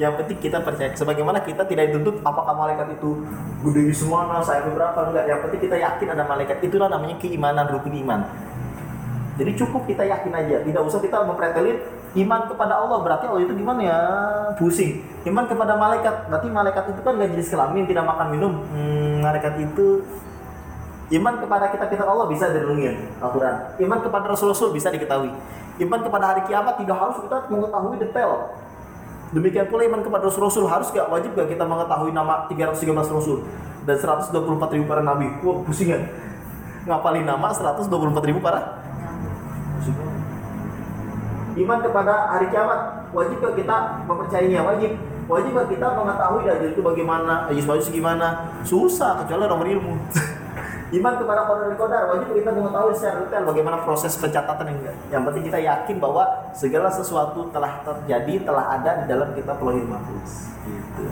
Yang penting kita percaya. Sebagaimana kita tidak dituntut apakah malaikat itu gede di semua, saya berapa enggak. Yang penting kita yakin ada malaikat. Itulah namanya keimanan rukun iman. Jadi cukup kita yakin aja. Tidak usah kita mempretelin iman kepada Allah. Berarti Allah itu gimana ya? Pusing. Iman kepada malaikat. Berarti malaikat itu kan nggak jenis kelamin, tidak makan minum. Hmm, malaikat itu Iman kepada kita kita Allah bisa direnungin Al-Quran. Iman kepada Rasul-Rasul bisa diketahui. Iman kepada hari kiamat tidak harus kita mengetahui detail. Demikian pula iman kepada Rasul-Rasul harus gak wajib gak kita mengetahui nama 313 Rasul dan 124 ribu para nabi. Wah pusing kan? Ngapalin nama 124 ribu para Iman kepada hari kiamat wajib gak kita mempercayainya? Wajib. Wajib gak kita mengetahui dari itu bagaimana? Yesus Yesus gimana? Susah kecuali orang berilmu iman kepada kodar kodar wajib kita mengetahui secara detail bagaimana proses pencatatan yang yang penting kita yakin bahwa segala sesuatu telah terjadi telah ada di dalam kitab lahir mahfuz. Gitu